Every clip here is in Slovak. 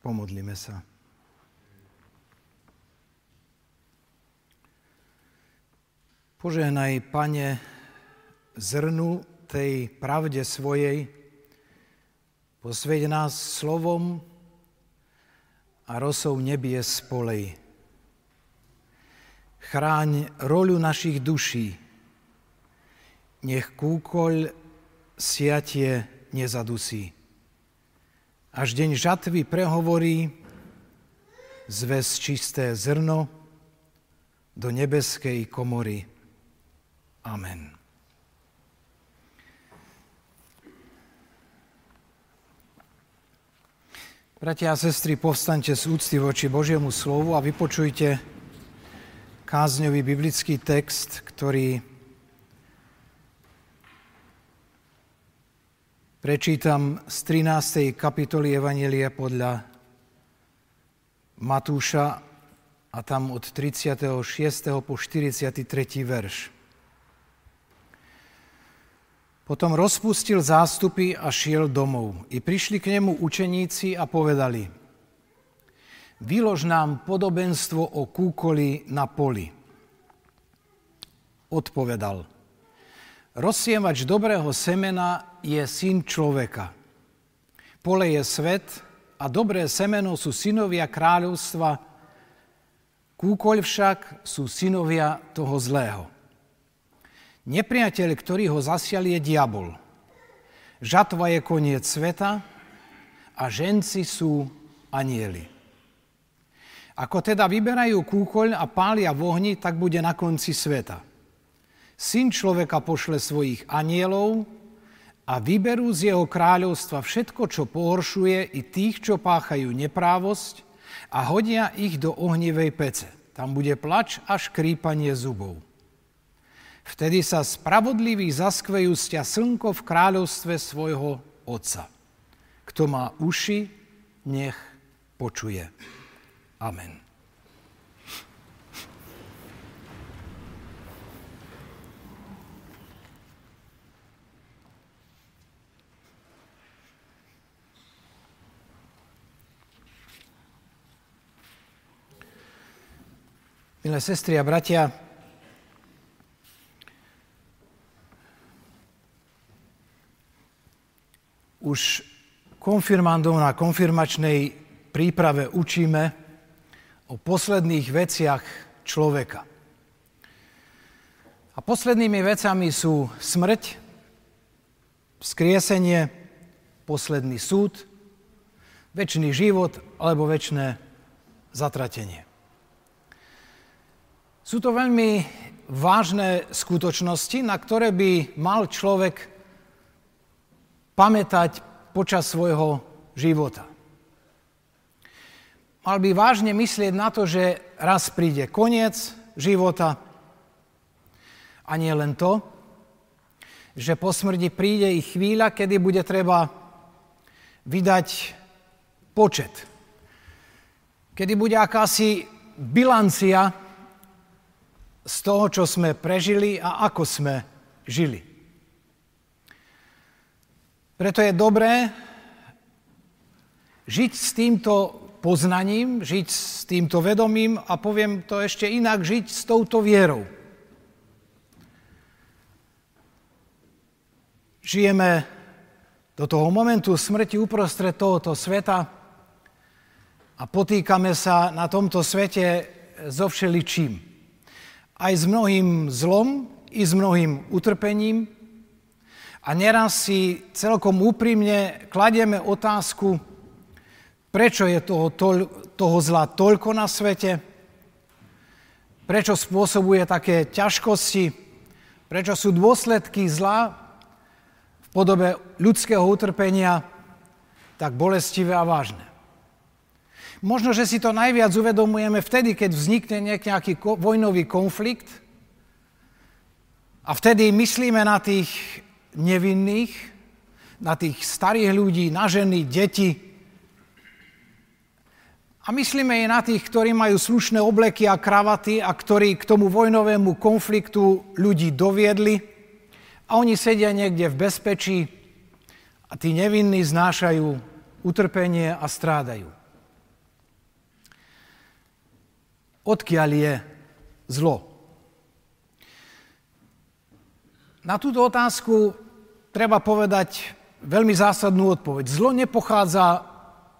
Pomodlíme sa. Požehnaj, Pane, zrnu tej pravde svojej, posveď nás slovom a rosou nebie spolej. Chráň rolu našich duší, nech kúkoľ siatie nezadusí. Až deň žatvy prehovorí, zves čisté zrno do nebeskej komory. Amen. Bratia a sestry, povstaňte z úcty voči Božiemu slovu a vypočujte kázňový biblický text, ktorý prečítam z 13. kapitoly Evanielia podľa Matúša a tam od 36. po 43. verš. Potom rozpustil zástupy a šiel domov. I prišli k nemu učeníci a povedali, vylož nám podobenstvo o kúkoli na poli. Odpovedal, rozsievač dobrého semena je syn človeka. Pole je svet a dobré semeno sú synovia kráľovstva, Kúkoľ však sú synovia toho zlého. Nepriateľ, ktorý ho zasial, je diabol. Žatva je koniec sveta a ženci sú anieli. Ako teda vyberajú kúkoľ a pália v ohni, tak bude na konci sveta. Syn človeka pošle svojich anielov a vyberú z jeho kráľovstva všetko, čo pohoršuje i tých, čo páchajú neprávosť a hodia ich do ohnivej pece. Tam bude plač a škrípanie zubov. Vtedy sa spravodliví zaskvejú stia slnko v kráľovstve svojho Otca. Kto má uši, nech počuje. Amen. Milé sestry a bratia, už konfirmandov na konfirmačnej príprave učíme o posledných veciach človeka. A poslednými vecami sú smrť, skriesenie, posledný súd, väčší život alebo väčšie zatratenie. Sú to veľmi vážne skutočnosti, na ktoré by mal človek pamätať počas svojho života. Mal by vážne myslieť na to, že raz príde koniec života a nie len to, že po smrti príde i chvíľa, kedy bude treba vydať počet. Kedy bude akási bilancia z toho, čo sme prežili a ako sme žili. Preto je dobré žiť s týmto poznaním, žiť s týmto vedomím a poviem to ešte inak, žiť s touto vierou. Žijeme do toho momentu smrti uprostred tohoto sveta a potýkame sa na tomto svete so všeličím aj s mnohým zlom, i s mnohým utrpením. A neraz si celkom úprimne kladieme otázku, prečo je toho, toho zla toľko na svete, prečo spôsobuje také ťažkosti, prečo sú dôsledky zla v podobe ľudského utrpenia tak bolestivé a vážne. Možno, že si to najviac uvedomujeme vtedy, keď vznikne nejaký vojnový konflikt a vtedy myslíme na tých nevinných, na tých starých ľudí, na ženy, deti. A myslíme aj na tých, ktorí majú slušné obleky a kravaty a ktorí k tomu vojnovému konfliktu ľudí doviedli a oni sedia niekde v bezpečí a tí nevinní znášajú utrpenie a strádajú. Odkiaľ je zlo. Na túto otázku treba povedať veľmi zásadnú odpoveď. Zlo nepochádza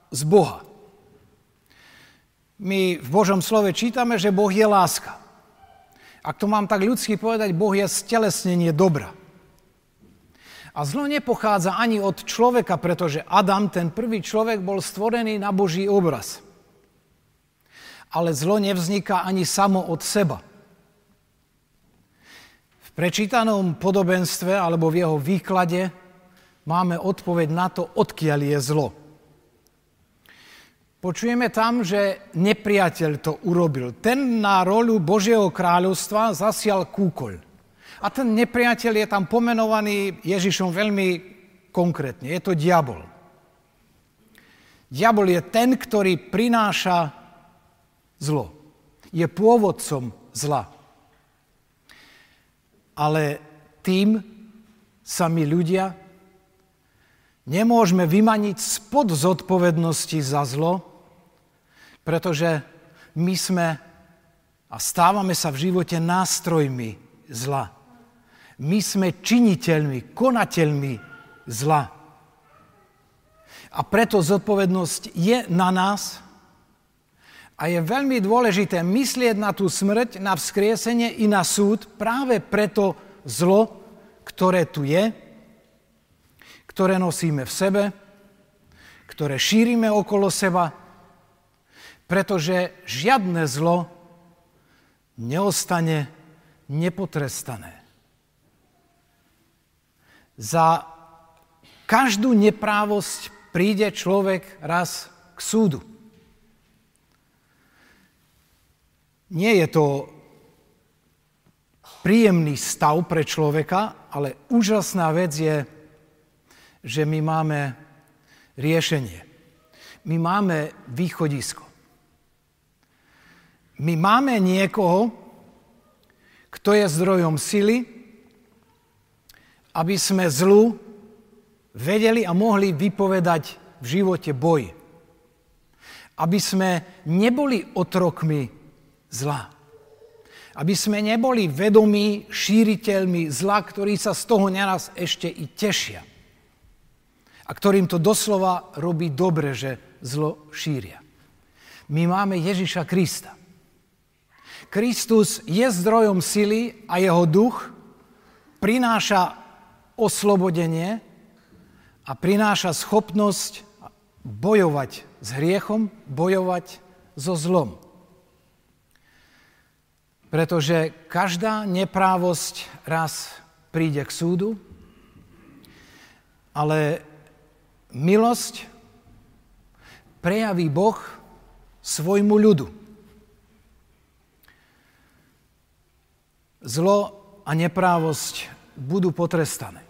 z Boha. My v Božom slove čítame, že Boh je láska. Ak to mám tak ľudsky povedať, Boh je stelesnenie dobra. A zlo nepochádza ani od človeka, pretože Adam, ten prvý človek, bol stvorený na Boží obraz. Ale zlo nevzniká ani samo od seba. V prečítanom podobenstve alebo v jeho výklade máme odpoveď na to, odkiaľ je zlo. Počujeme tam, že nepriateľ to urobil. Ten na rolu Božieho kráľovstva zasial kúkoľ. A ten nepriateľ je tam pomenovaný Ježišom veľmi konkrétne. Je to diabol. Diabol je ten, ktorý prináša zlo. Je pôvodcom zla. Ale tým sa my ľudia nemôžeme vymaniť spod zodpovednosti za zlo, pretože my sme a stávame sa v živote nástrojmi zla. My sme činiteľmi, konateľmi zla. A preto zodpovednosť je na nás a je veľmi dôležité myslieť na tú smrť, na vzkriesenie i na súd práve preto zlo, ktoré tu je, ktoré nosíme v sebe, ktoré šírime okolo seba pretože žiadne zlo neostane nepotrestané. Za každú neprávosť príde človek raz k súdu. Nie je to príjemný stav pre človeka, ale úžasná vec je, že my máme riešenie. My máme východisko. My máme niekoho, kto je zdrojom sily, aby sme zlu vedeli a mohli vypovedať v živote boj. Aby sme neboli otrokmi zla. Aby sme neboli vedomí šíriteľmi zla, ktorí sa z toho neraz ešte i tešia. A ktorým to doslova robí dobre, že zlo šíria. My máme Ježiša Krista. Kristus je zdrojom sily a jeho duch prináša oslobodenie a prináša schopnosť bojovať s hriechom, bojovať so zlom. Pretože každá neprávosť raz príde k súdu, ale milosť prejaví Boh svojmu ľudu. zlo a neprávosť budú potrestané.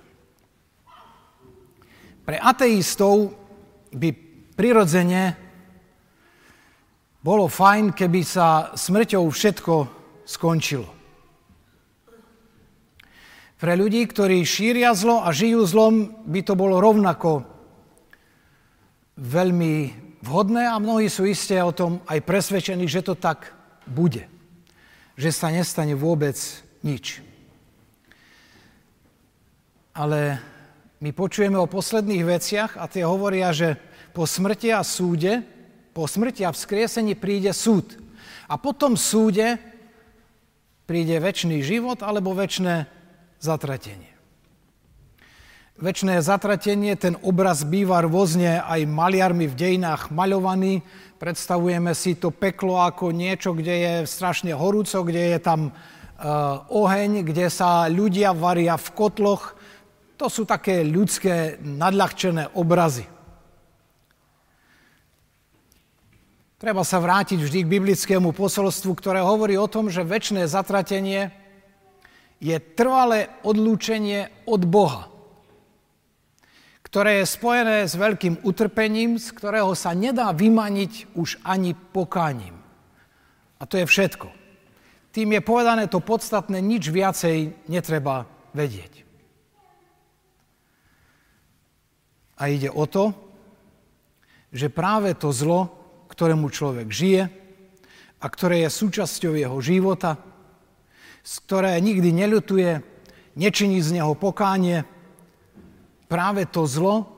Pre ateistov by prirodzene bolo fajn, keby sa smrťou všetko skončilo. Pre ľudí, ktorí šíria zlo a žijú zlom, by to bolo rovnako veľmi vhodné a mnohí sú isté o tom aj presvedčení, že to tak bude že sa nestane vôbec nič. Ale my počujeme o posledných veciach a tie hovoria, že po smrti a súde, po smrti a vzkriesení príde súd. A po tom súde príde väčší život alebo väčšie zatratenie. Väčšie zatratenie, ten obraz býva rôzne aj maliarmi v dejinách maľovaný, Predstavujeme si to peklo ako niečo, kde je strašne horúco, kde je tam uh, oheň, kde sa ľudia varia v kotloch. To sú také ľudské nadľahčené obrazy. Treba sa vrátiť vždy k biblickému posolstvu, ktoré hovorí o tom, že väčšie zatratenie je trvalé odlúčenie od Boha ktoré je spojené s veľkým utrpením, z ktorého sa nedá vymaniť už ani pokáním. A to je všetko. Tým je povedané to podstatné, nič viacej netreba vedieť. A ide o to, že práve to zlo, ktorému človek žije a ktoré je súčasťou jeho života, z ktoré nikdy neľutuje, nečiní z neho pokánie, práve to zlo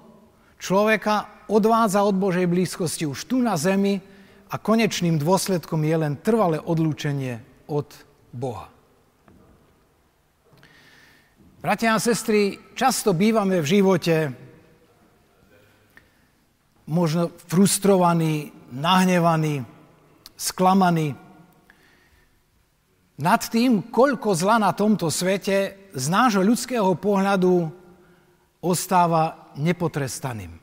človeka odvádza od Božej blízkosti už tu na zemi a konečným dôsledkom je len trvalé odlúčenie od Boha. Bratia a sestry, často bývame v živote možno frustrovaní, nahnevaní, sklamaní nad tým, koľko zla na tomto svete z nášho ľudského pohľadu ostáva nepotrestaným.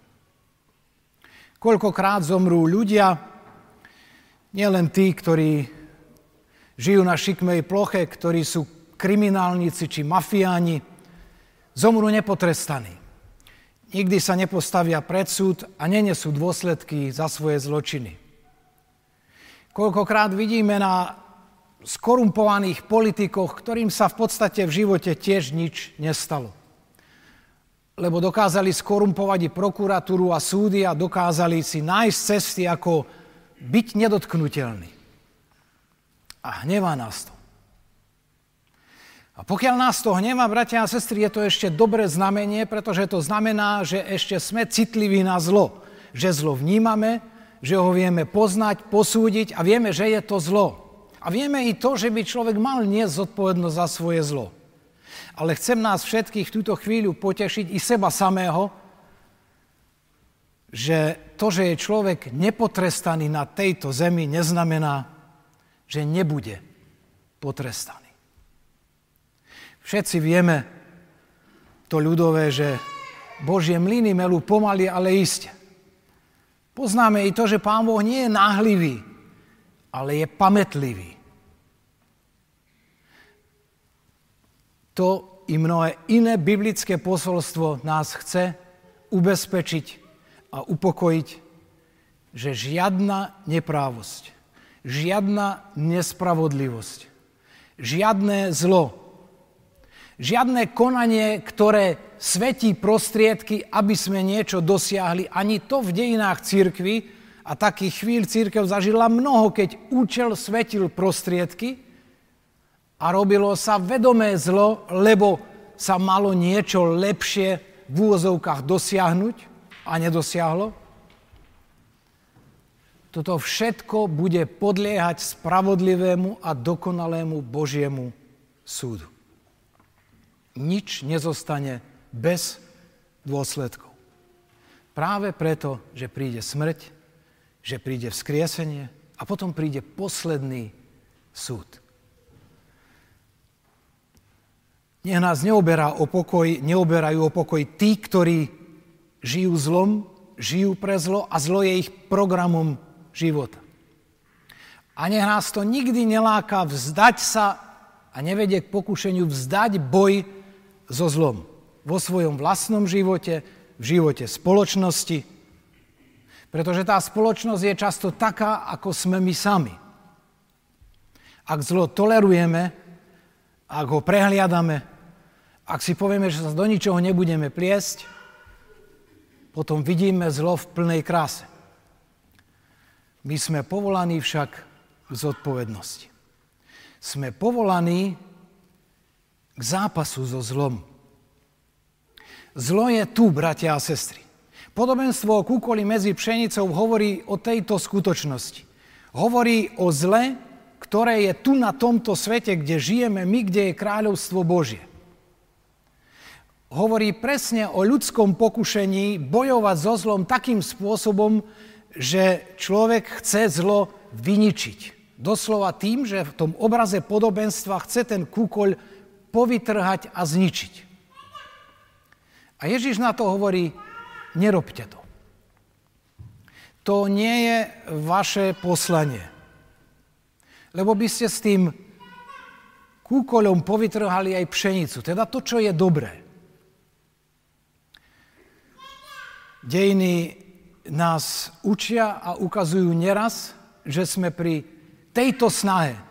Koľkokrát zomrú ľudia, nielen tí, ktorí žijú na šikmej ploche, ktorí sú kriminálnici či mafiáni, zomrú nepotrestaní. Nikdy sa nepostavia pred súd a nenesú dôsledky za svoje zločiny. Koľkokrát vidíme na skorumpovaných politikoch, ktorým sa v podstate v živote tiež nič nestalo. Lebo dokázali skorumpovať i prokuratúru a súdy a dokázali si nájsť cesty, ako byť nedotknutelný. A hnevá nás to. A pokiaľ nás to hnevá, bratia a sestry, je to ešte dobré znamenie, pretože to znamená, že ešte sme citliví na zlo. Že zlo vnímame, že ho vieme poznať, posúdiť a vieme, že je to zlo. A vieme i to, že by človek mal niesť zodpovednosť za svoje zlo. Ale chcem nás všetkých v túto chvíľu potešiť i seba samého, že to, že je človek nepotrestaný na tejto zemi, neznamená, že nebude potrestaný. Všetci vieme to ľudové, že Božie mlyny melú pomaly, ale iste. Poznáme i to, že Pán Boh nie je náhlivý, ale je pamätlivý. To i mnohé iné biblické posolstvo nás chce ubezpečiť a upokojiť, že žiadna neprávosť, žiadna nespravodlivosť, žiadne zlo, Žiadne konanie, ktoré svetí prostriedky, aby sme niečo dosiahli, ani to v dejinách církvy, a takých chvíľ církev zažila mnoho, keď účel svetil prostriedky a robilo sa vedomé zlo, lebo sa malo niečo lepšie v úvozovkách dosiahnuť a nedosiahlo. Toto všetko bude podliehať spravodlivému a dokonalému Božiemu súdu nič nezostane bez dôsledkov. Práve preto, že príde smrť, že príde vzkriesenie a potom príde posledný súd. Nech nás neoberá o pokoj, neoberajú o pokoj tí, ktorí žijú zlom, žijú pre zlo a zlo je ich programom života. A nech nás to nikdy neláka vzdať sa a nevedie k pokušeniu vzdať boj so zlom vo svojom vlastnom živote, v živote spoločnosti, pretože tá spoločnosť je často taká, ako sme my sami. Ak zlo tolerujeme, ak ho prehliadame, ak si povieme, že sa do ničoho nebudeme pliesť, potom vidíme zlo v plnej kráse. My sme povolaní však k zodpovednosti. Sme povolaní k zápasu so zlom. Zlo je tu, bratia a sestry. Podobenstvo o kúkoli medzi pšenicou hovorí o tejto skutočnosti. Hovorí o zle, ktoré je tu na tomto svete, kde žijeme my, kde je kráľovstvo Božie. Hovorí presne o ľudskom pokušení bojovať so zlom takým spôsobom, že človek chce zlo vyničiť. Doslova tým, že v tom obraze podobenstva chce ten kúkoľ povytrhať a zničiť. A Ježiš na to hovorí, nerobte to. To nie je vaše poslanie. Lebo by ste s tým kúkoľom povytrhali aj pšenicu, teda to, čo je dobré. Dejiny nás učia a ukazujú neraz, že sme pri tejto snahe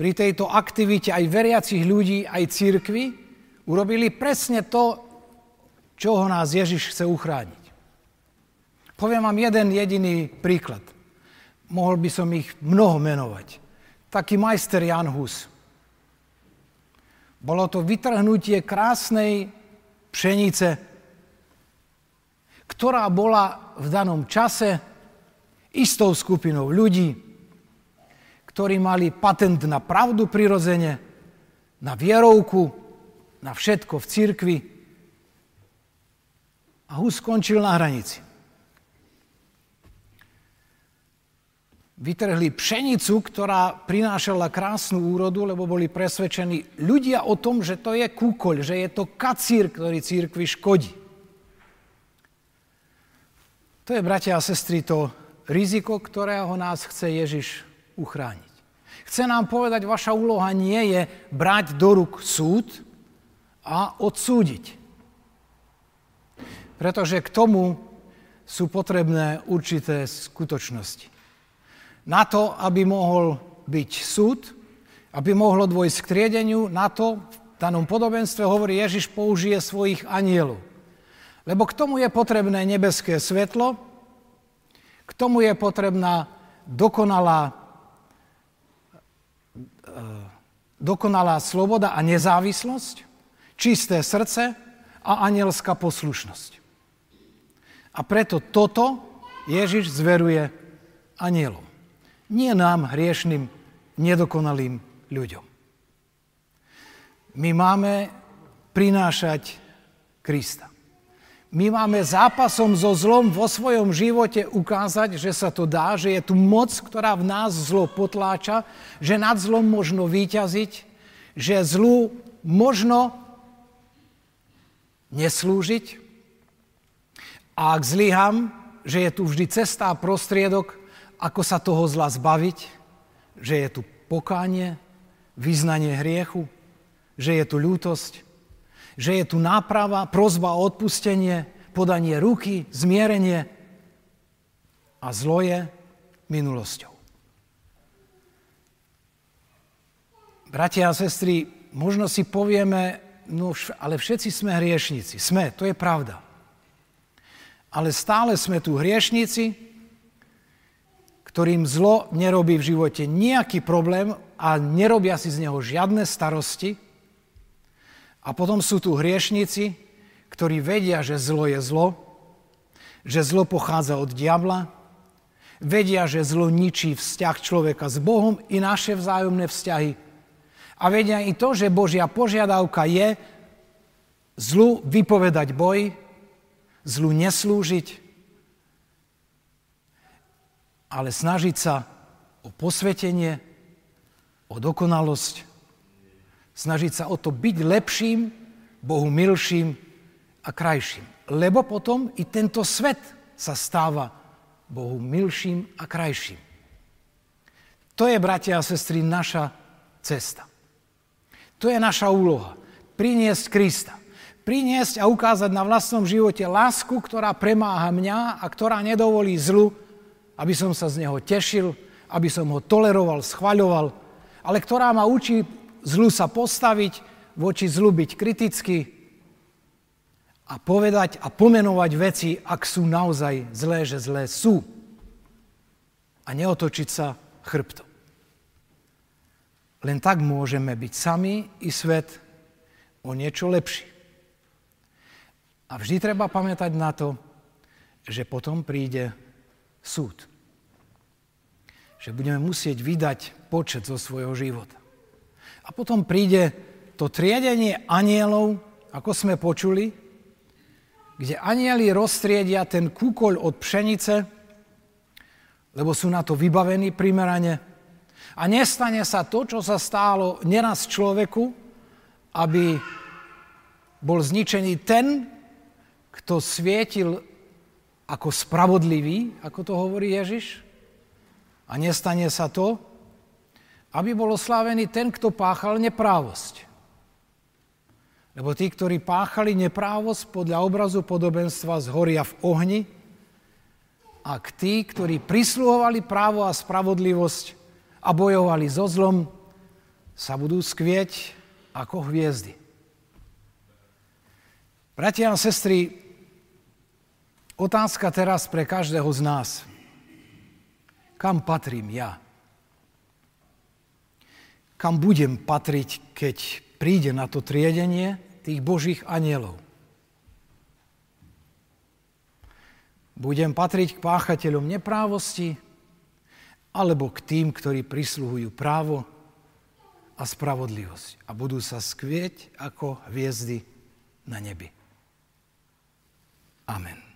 pri tejto aktivite aj veriacich ľudí, aj církvy, urobili presne to, čoho nás Ježiš chce uchrániť. Poviem vám jeden jediný príklad. Mohol by som ich mnoho menovať. taký majster Jan Hus. Bolo to vytrhnutie krásnej pšenice, ktorá bola v danom čase istou skupinou ľudí, ktorí mali patent na pravdu prirodzene, na vierovku, na všetko v cirkvi. A Hus skončil na hranici. vytrhli pšenicu, ktorá prinášala krásnu úrodu, lebo boli presvedčení ľudia o tom, že to je kúkoľ, že je to kacír, ktorý církvi škodí. To je, bratia a sestry, to riziko, ktorého nás chce Ježiš uchrániť. Chce nám povedať, vaša úloha nie je brať do ruk súd a odsúdiť. Pretože k tomu sú potrebné určité skutočnosti. Na to, aby mohol byť súd, aby mohlo dôjsť k triedeniu, na to v danom podobenstve hovorí Ježiš použije svojich anielov. Lebo k tomu je potrebné nebeské svetlo, k tomu je potrebná dokonalá, dokonalá sloboda a nezávislosť, čisté srdce a anielská poslušnosť. A preto toto Ježiš zveruje anielom. Nie nám, hriešným, nedokonalým ľuďom. My máme prinášať Krista. My máme zápasom so zlom vo svojom živote ukázať, že sa to dá, že je tu moc, ktorá v nás zlo potláča, že nad zlom možno výťaziť, že zlu možno neslúžiť. A ak zlyham, že je tu vždy cesta a prostriedok, ako sa toho zla zbaviť, že je tu pokánie, vyznanie hriechu, že je tu ľútosť, že je tu náprava, prozba o odpustenie, podanie ruky, zmierenie a zlo je minulosťou. Bratia a sestry, možno si povieme, no ale všetci sme hriešnici. Sme, to je pravda. Ale stále sme tu hriešnici, ktorým zlo nerobí v živote nejaký problém a nerobia si z neho žiadne starosti. A potom sú tu hriešnici, ktorí vedia, že zlo je zlo, že zlo pochádza od diabla, vedia, že zlo ničí vzťah človeka s Bohom i naše vzájomné vzťahy. A vedia i to, že Božia požiadavka je zlu vypovedať boj, zlu neslúžiť, ale snažiť sa o posvetenie, o dokonalosť, snažiť sa o to byť lepším, Bohu milším a krajším. Lebo potom i tento svet sa stáva Bohu milším a krajším. To je, bratia a sestry, naša cesta. To je naša úloha. Priniesť Krista. Priniesť a ukázať na vlastnom živote lásku, ktorá premáha mňa a ktorá nedovolí zlu, aby som sa z neho tešil, aby som ho toleroval, schvaľoval, ale ktorá ma učí zlu sa postaviť, voči zlu byť kriticky a povedať a pomenovať veci, ak sú naozaj zlé, že zlé sú. A neotočiť sa chrbtom. Len tak môžeme byť sami i svet o niečo lepší. A vždy treba pamätať na to, že potom príde súd že budeme musieť vydať počet zo svojho života. A potom príde to triedenie anielov, ako sme počuli, kde anieli roztriedia ten kúkoľ od pšenice, lebo sú na to vybavení primerane. A nestane sa to, čo sa stálo neraz človeku, aby bol zničený ten, kto svietil ako spravodlivý, ako to hovorí Ježiš, a nestane sa to, aby bol oslávený ten, kto páchal neprávosť. Lebo tí, ktorí páchali neprávosť podľa obrazu podobenstva zhoria v ohni, a k tí, ktorí prisluhovali právo a spravodlivosť a bojovali so zlom, sa budú skvieť ako hviezdy. Bratia a sestry, otázka teraz pre každého z nás – kam patrím ja? Kam budem patriť, keď príde na to triedenie tých božích anielov. Budem patriť k páchateľom neprávosti, alebo k tým, ktorí prisluhujú právo a spravodlivosť a budú sa skvieť ako hviezdy na nebi. Amen.